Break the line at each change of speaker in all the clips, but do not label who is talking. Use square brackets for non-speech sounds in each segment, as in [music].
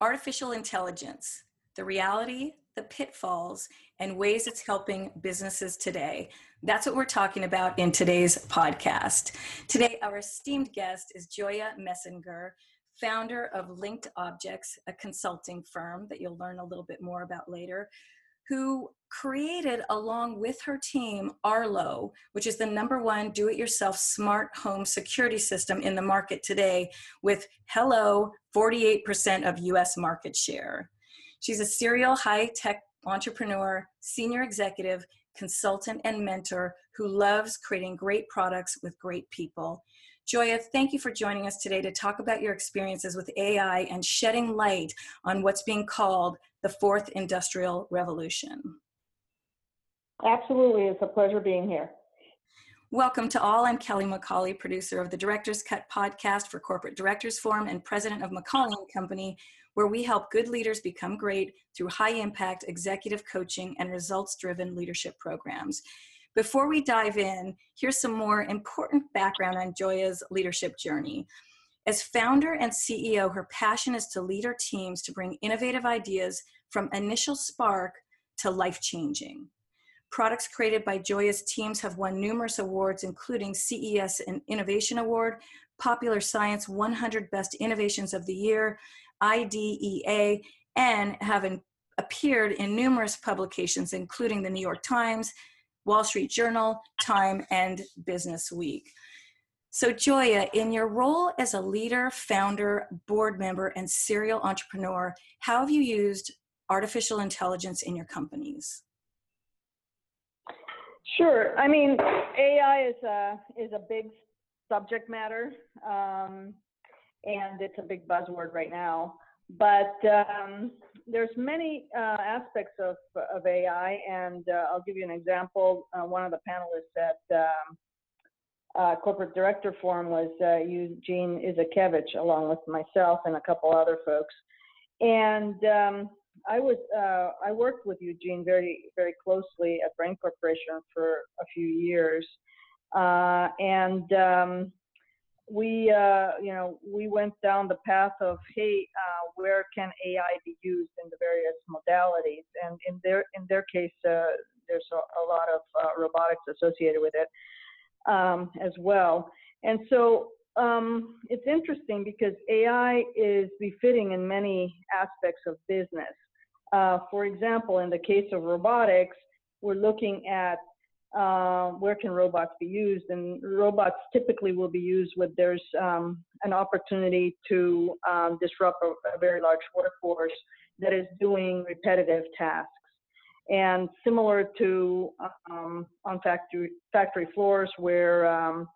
artificial intelligence, the reality, the pitfalls, and ways it's helping businesses today. That's what we're talking about in today's podcast. Today, our esteemed guest is Gioia Messinger, founder of Linked Objects, a consulting firm that you'll learn a little bit more about later, who created, along with her team, Arlo, which is the number one do it yourself smart home security system in the market today, with hello, 48% of US market share. She's a serial high tech entrepreneur, senior executive, consultant, and mentor who loves creating great products with great people. Gioia, thank you for joining us today to talk about your experiences with AI and shedding light on what's being called the fourth industrial revolution.
Absolutely. It's a pleasure being here.
Welcome to all. I'm Kelly McCauley, producer of the Director's Cut podcast for Corporate Directors Forum and president of McCauley and Company, where we help good leaders become great through high impact executive coaching and results driven leadership programs. Before we dive in, here's some more important background on Gioia's leadership journey. As founder and CEO, her passion is to lead her teams to bring innovative ideas from initial spark to life changing. Products created by Gioia's teams have won numerous awards, including CES and Innovation Award, Popular Science 100 Best Innovations of the Year, IDEA, and have appeared in numerous publications, including the New York Times, Wall Street Journal, Time, and Business Week. So, Gioia, in your role as a leader, founder, board member, and serial entrepreneur, how have you used artificial intelligence in your companies?
Sure. I mean, AI is a is a big subject matter, um, and it's a big buzzword right now. But um, there's many uh, aspects of, of AI, and uh, I'll give you an example. Uh, one of the panelists at um, uh, Corporate Director Forum was uh, Eugene Izhikevich, along with myself and a couple other folks. And um, I was uh, I worked with Eugene very very closely at Brain Corporation for a few years, and um, we, uh, you know, we went down the path of, hey, uh, where can AI be used in the various modalities? And in their in their case, uh, there's a, a, lot of uh, robotics associated with it um, as well. And so um, it's interesting because AI is befitting in many aspects of business. Uh, for example, in the case of robotics, we're looking at uh, where can robots be used? And robots typically will be used when there's um, an opportunity to um, disrupt a, a, very large workforce that is doing repetitive tasks. And similar to um, on factory, factory floors where um,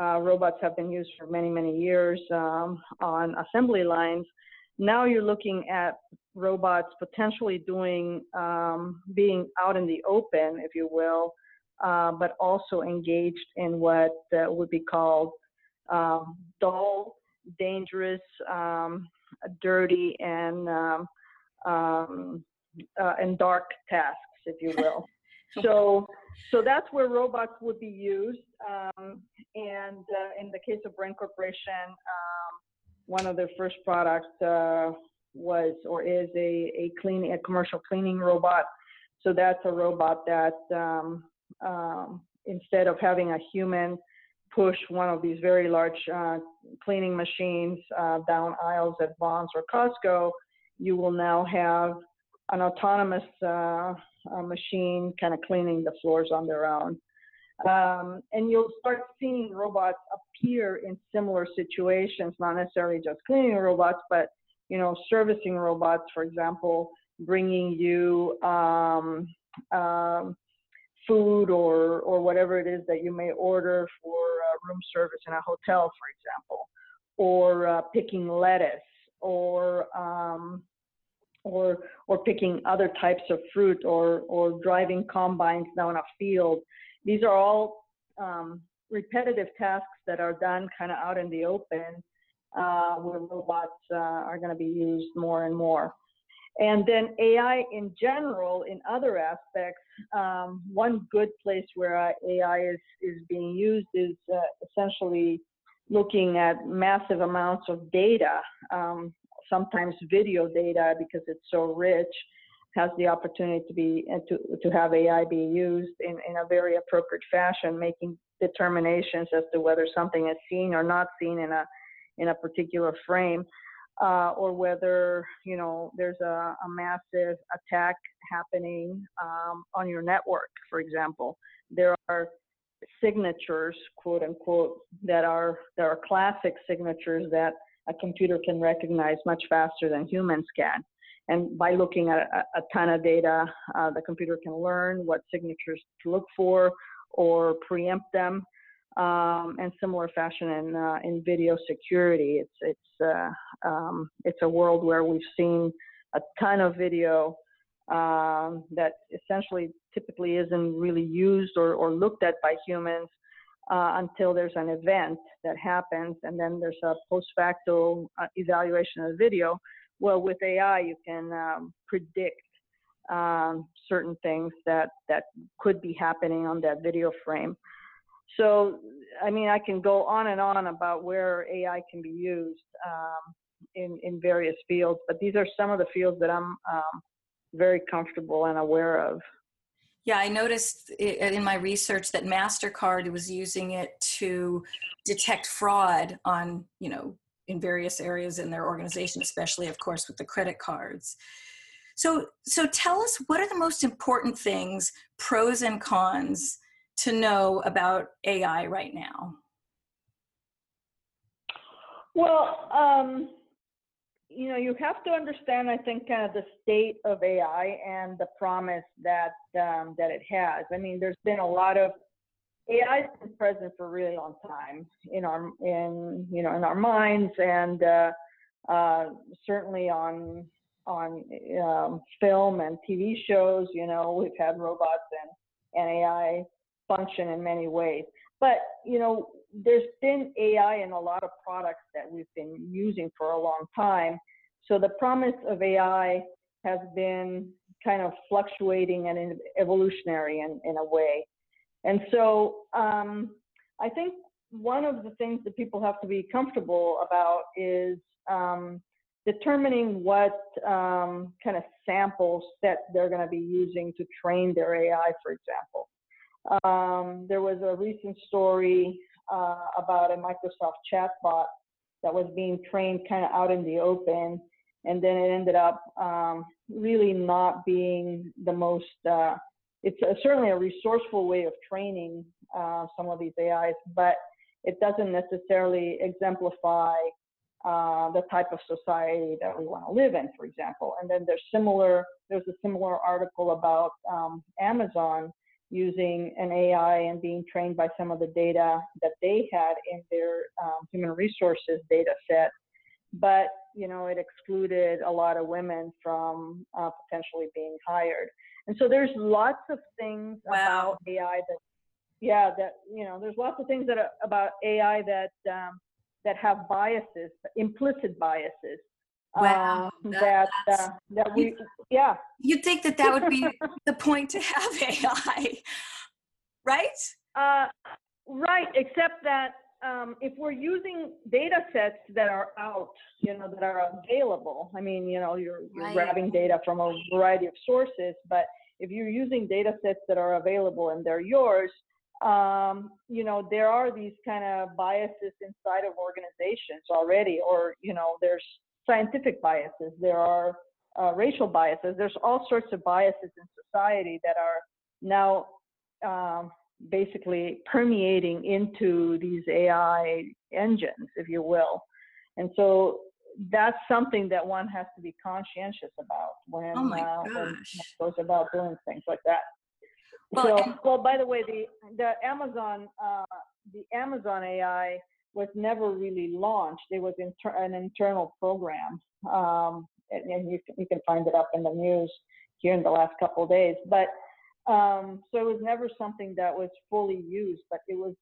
uh, robots have been used for many, many years um, on assembly lines, now you're looking at robots potentially doing, um, being out in the open, if you will, uh, but also engaged in what uh, would be called um, dull, dangerous, um, dirty, and um, um uh, and dark tasks, if you will. [laughs] so, so that's where robots would be used. Um, and uh, in the case of Brain Corporation, um, one of their first products uh, was or is a, a cleaning, a commercial cleaning robot. So that's a robot that um, um, instead of having a human push one of these very large uh, cleaning machines uh, down aisles at Vons or Costco, you will now have an autonomous uh, machine kind of cleaning the floors on their own. Um, and you'll start seeing robots appear in similar situations, not necessarily just cleaning robots, but you know, servicing robots, for example, bringing you um, um, food or or whatever it is that you may order for room service in a hotel, for example, or uh, picking lettuce, or um, or or picking other types of fruit, or or driving combines down a field. These are all um, repetitive tasks that are done kind of out in the open, uh, where robots uh, are going to be used more and more. And then AI in general, in other aspects, um, one good place where AI is, is being used is uh, essentially looking at massive amounts of data. Um, sometimes video data because it's so rich has the opportunity to be uh, to to have AI be used in, in a very appropriate fashion, making determinations as to whether something is seen or not seen in a in a particular frame, uh, or whether you know there's a, a massive attack happening um, on your network, for example. There are signatures, quote unquote, that are that are classic signatures that a computer can recognize much faster than humans can. And by looking at a, a ton of data, uh, the computer can learn what signatures to look for or preempt them. Um, and similar fashion in uh, in video security, it's it's uh, um, it's a world where we've seen a ton of video um, that essentially typically isn't really used or, or looked at by humans uh, until there's an event that happens, and then there's a post facto uh, evaluation of the video. Well, with AI, you can um, predict um, certain things that that could be happening on that video frame. So, I mean, I can go on and on about where AI can be used um, in in various fields, but these are some of the fields that I'm um, very comfortable and aware of.
Yeah, I noticed in my research that Mastercard was using it to detect fraud on, you know, in various areas in their organization, especially, of course, with the credit cards. So, so tell us what are the most important things, pros and cons, to know about AI right now?
Well, um, you know, you have to understand, I think, kind of the state of AI and the promise that um, that it has. I mean, there's been a lot of AI has been present for a really long time in our in you know in our minds and uh, uh, certainly on on um, film and TV shows. You know, we've had robots and, and AI function in many ways. But you know, there's been AI in a lot of products that we've been using for a long time. So the promise of AI has been kind of fluctuating and evolutionary in, in a way. And so um, I think one of the things that people have to be comfortable about is um, determining what um, kind of samples that they're going to be using to train their AI, for example. Um, there was a recent story uh, about a Microsoft chatbot that was being trained kind of out in the open, and then it ended up um, really not being the most. Uh, it's a, certainly a resourceful way of training uh, some of these AIs, but it doesn't necessarily exemplify uh, the type of society that we want to live in, for example. And then there's similar. There's a similar article about um, Amazon using an AI and being trained by some of the data that they had in their um, human resources data set. But, you know, it excluded a lot of women from uh, potentially being hired. And so there's lots of things wow. about AI that, yeah, that, you know, there's lots of things that are about AI that, um, that have biases, implicit biases
Wow,
um, that uh, that we yeah.
You'd think that that would be the point to have AI, right?
Uh, right, except that um, if we're using data sets that are out, you know, that are available. I mean, you know, you're you're right. grabbing data from a variety of sources, but if you're using data sets that are available and they're yours, um, you know, there are these kind of biases inside of organizations already, or you know, there's scientific biases, there are uh, racial biases, there's all sorts of biases in society that are now um, basically permeating into these AI engines, if you will. And so that's something that one has to be conscientious about when,
oh uh, when
goes about doing things like that. Well, so, well, by the way, the the Amazon uh, the Amazon AI was never really launched. It was inter- an internal program, um, and, and, you, can, you can find it up in the news here in the last couple of days. But um, so it was never something that was fully used, but it was,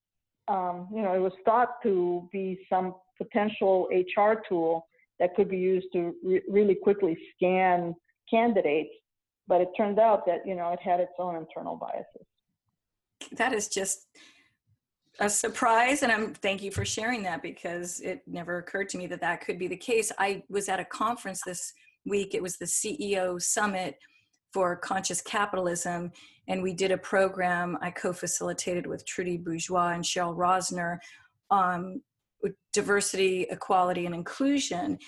um, you know, it was thought to be some potential HR tool that could be used to re- really quickly scan candidates. But it turned out that you know it had its own internal biases.
That is just a surprise and i'm thank you for sharing that because it never occurred to me that that could be the case i was at a conference this week it was the ceo summit for conscious capitalism and we did a program i co-facilitated with trudy bourgeois and cheryl rosner um, diversity equality and inclusion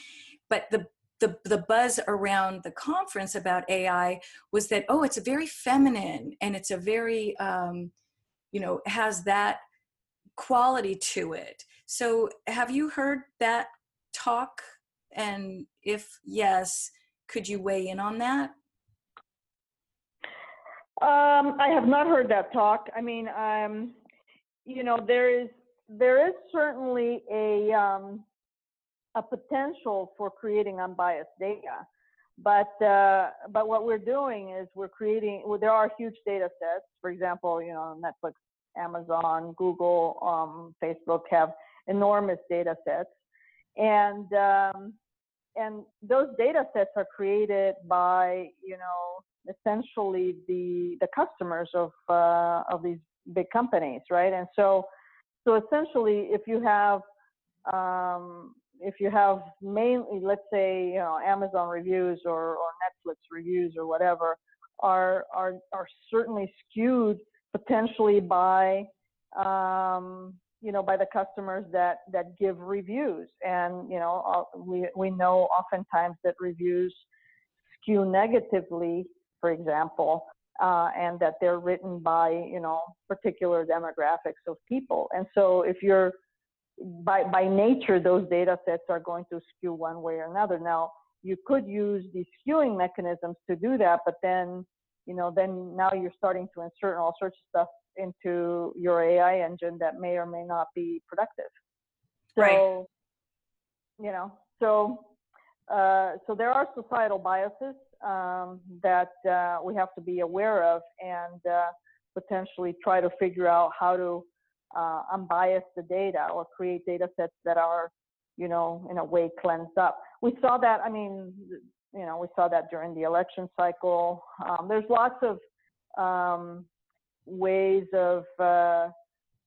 but the the, the buzz around the conference about AI was that, oh, it's a very feminine and it's a very, um, you know, has that quality to it. So, have you heard that talk? And if yes, could you weigh in on that?
Um, I have not heard that talk. I mean, um, you know, there is there is certainly a um, a potential for creating unbiased data, but uh, but what we're doing is we're creating. Well, there are huge data sets. For example, you know, Netflix Amazon, Google, um, Facebook have enormous data sets, and um, and those data sets are created by you know essentially the the customers of uh, of these big companies, right? And so so essentially, if you have um, if you have mainly, let's say, you know, Amazon reviews or, or Netflix reviews or whatever, are are are certainly skewed potentially by um, you know by the customers that that give reviews and you know uh, we we know oftentimes that reviews skew negatively for example uh, and that they're written by you know particular demographics of people and so if you're by by nature those data sets are going to skew one way or another now you could use these skewing mechanisms to do that but then you know, then now you're starting to insert all sorts of stuff into your AI engine that may or may not be productive. So, right. you know, so uh, so there are societal biases um, that uh, we have to be aware of and uh, potentially try to figure out how to uh, unbias the data or create data sets that are, you know, in a way cleansed up. We saw that. I mean, you know, we saw that during the election cycle. Um, there's lots of um, ways of uh,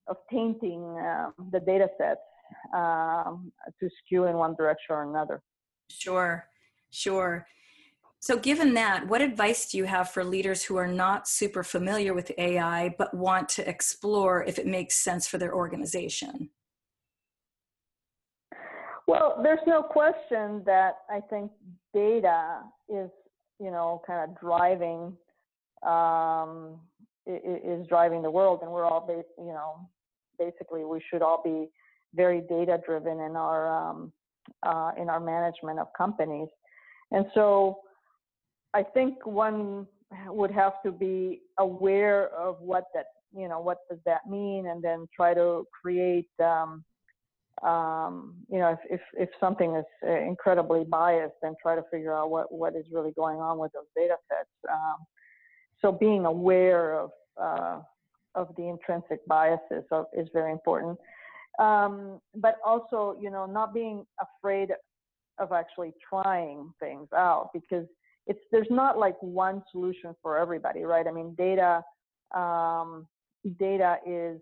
of tainting uh, the data sets um, to skew in one direction or another.
Sure, sure. So, given that, what advice do you have for leaders who are not super familiar with AI but want to explore if it makes sense for their organization?
Well, there's no question that I think data is, you know, kind of driving um, is driving the world, and we're all, you know, basically we should all be very data driven in our um, uh, in our management of companies, and so I think one would have to be aware of what that, you know, what does that mean, and then try to create. Um, um, you know, if, if, if something is uh, incredibly biased, then try to figure out what, what is really going on with those data sets. Um, so being aware of, uh, of the intrinsic biases of, is very important. Um, but also, you know, not being afraid of actually trying things out because it's, there's not like one solution for everybody, right? I mean, data, um, data is,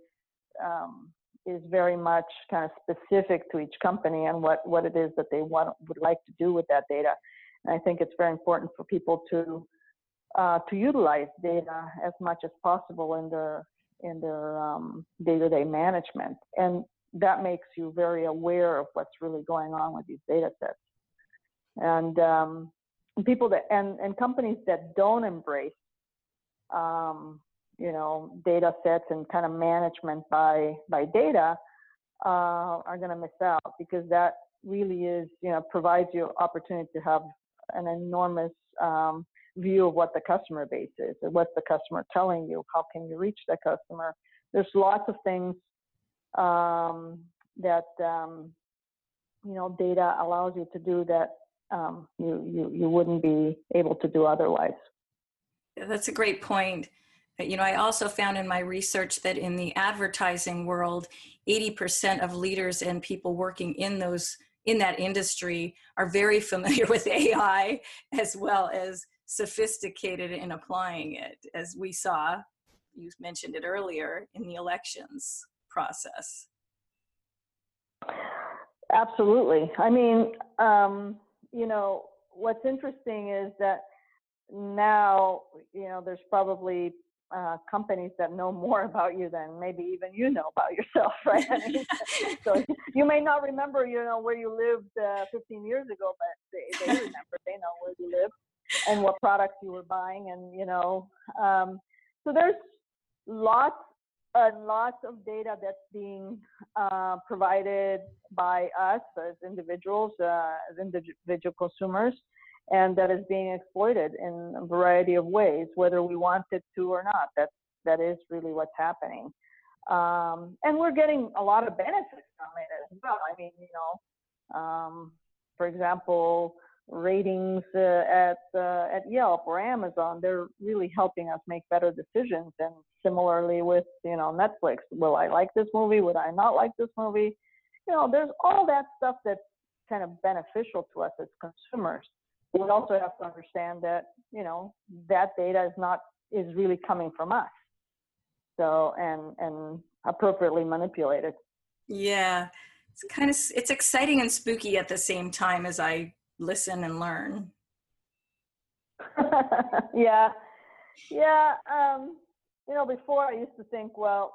um, is very much kind of specific to each company and what, what it is that they want would like to do with that data. And I think it's very important for people to uh, to utilize data as much as possible in their in their um, day-to-day management, and that makes you very aware of what's really going on with these data sets. And um, people that and, and companies that don't embrace um, you know data sets and kind of management by by data uh, are going to miss out because that really is you know provides you opportunity to have an enormous um, view of what the customer base is and what's the customer telling you how can you reach the customer. There's lots of things um, that um, you know data allows you to do that um, you, you you wouldn't be able to do otherwise
that's a great point you know, I also found in my research that in the advertising world, 80% of leaders and people working in those in that industry are very familiar [laughs] with AI as well as sophisticated in applying it, as we saw, you mentioned it earlier, in the elections process.
Absolutely. I mean, um, you know, what's interesting is that now, you know, there's probably uh, companies that know [laughs] more about you than maybe even you know about yourself, [laughs] right? I mean, so [laughs] you may not remember, you know, where you lived uh, 15 years ago, but they, they remember, they know where you live and what products you were buying, and you know, um, so there's lots and lots of data that's being uh, provided by us as individuals, uh, as individual consumers, and that is being exploited in a variety of ways, whether we want it to or not. That that is really what's happening, um, and we're getting a lot of benefits from it as well. I mean, you know, um, for example, ratings uh, at uh, at Yelp or Amazon, they're really helping us make better decisions. And similarly with you know Netflix, will I like this movie? Would I not like this movie? You know, there's all that stuff that's kind of beneficial to us as consumers we also have to understand that you know that data is not is really coming from us so and and appropriately manipulated
yeah it's kind of it's exciting and spooky at the same time as i listen and learn [laughs]
yeah yeah um you know before i used to think well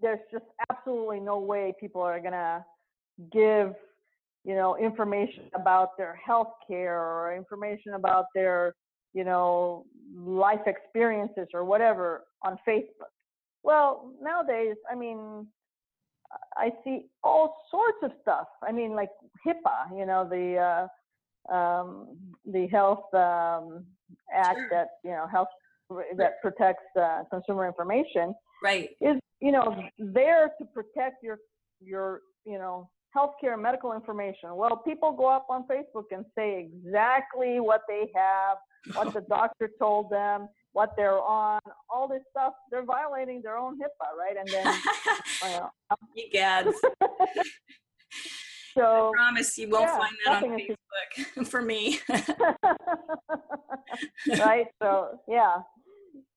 there's just absolutely no way people are gonna give you know, information about their health care or information about their, you know, life experiences or whatever on Facebook. Well, nowadays, I mean, I see all sorts of stuff. I mean, like HIPAA, you know, the uh, um, the health um, act sure. that you know health that protects uh, consumer information.
Right.
Is you know there to protect your your you know healthcare medical information. Well, people go up on Facebook and say exactly what they have, what the [laughs] doctor told them, what they're on, all this stuff. They're violating their own HIPAA, right? And then, [laughs]
well, you gads. [laughs] so I promise you won't yeah, find that on Facebook [laughs] for me.
right. So yeah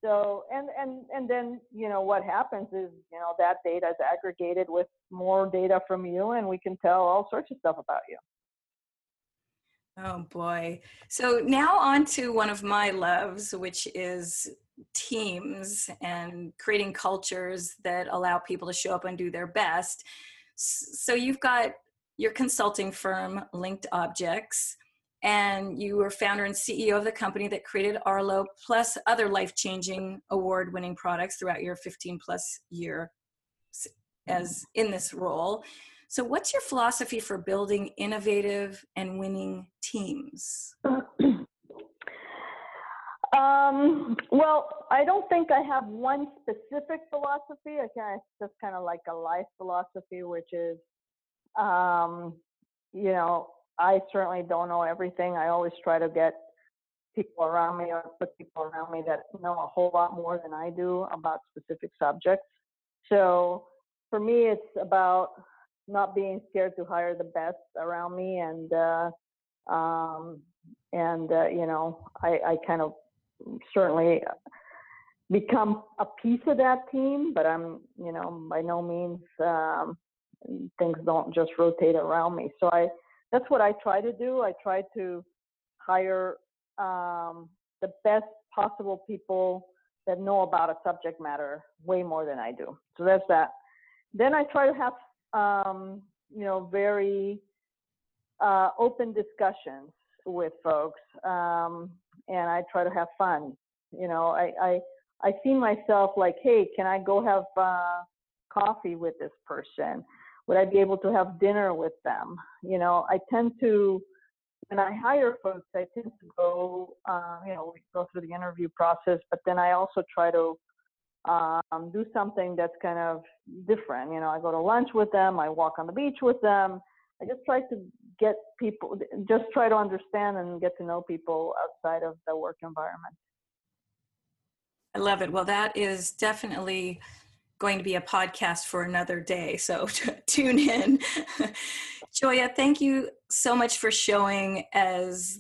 so and and and then you know what happens is you know that data is aggregated with more data from you and we can tell all sorts of stuff about you
oh boy. So now on to one of my loves which is teams and creating cultures that allow people to show up and do their best. So you've got your consulting firm linked objects and you were founder and CEO of the company that created Arlo, plus other life changing award winning products throughout your 15 plus year mm-hmm. as in this role. So, what's your philosophy for building innovative and winning teams? [clears throat]
Um, well, I don't think I have one specific philosophy. I kind of just kind of like a life philosophy, which is, um, you know, I certainly don't know everything. I always try to get people around me or put people around me that know a whole lot more than I do about specific subjects. So for me, it's about not being scared to hire the best around me and uh, um, and uh, you know I, I kind of certainly become a piece of that team, but I'm you know by no means um, things don't just rotate around me. So I that's what I try to do. I try to hire um, the best possible people that know about a subject matter way more than I do. So that's that. Then I try to have, um, you know, very uh, open discussions with folks, um, and I try to have fun. You know, I, I I see myself like, hey, can I go have uh, coffee with this person? would I be able to have dinner with them? You know, I tend to, when I hire folks, I tend to go, uh, you know, we go through the interview process, but then I also try to um, do something that's kind of different. You know, I go to lunch with them, I walk on the beach with them. I just try to get people, just try to understand and get to know people outside of the work environment.
I love it. Well, that is definitely going to be a podcast for another day. So [laughs] tune in. [laughs] Gioia, thank you so much for showing as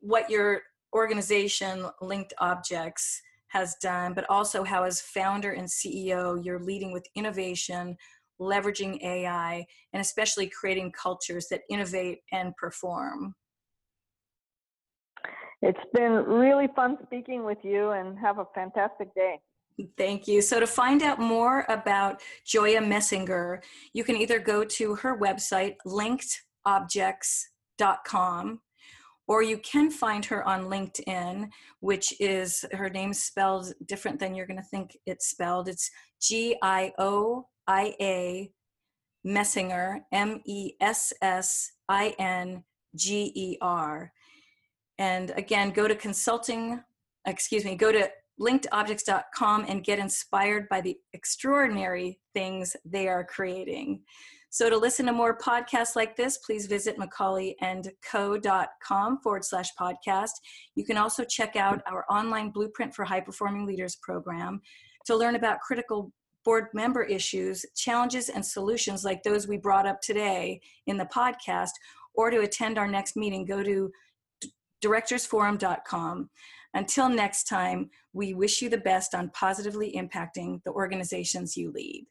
what your organization linked objects has done, but also how, as founder and CEO, you're leading with innovation, leveraging AI, and especially creating cultures that innovate and perform.
It's been really fun speaking with you and have a fantastic day.
Thank you. So, to find out more about Gioia Messinger, you can either go to her website, linkedobjects.com, or you can find her on LinkedIn, which is her name spelled different than you're going to think it's spelled. It's G I O I A Messinger, M E S S I N G E R. And again, go to consulting, excuse me, go to linkedobjects.com and get inspired by the extraordinary things they are creating. So to listen to more podcasts like this, please visit mccauleyandco.com forward slash podcast. You can also check out our online Blueprint for High Performing Leaders program to learn about critical board member issues, challenges, and solutions like those we brought up today in the podcast, or to attend our next meeting, go to directorsforum.com. Until next time, we wish you the best on positively impacting the organizations you lead.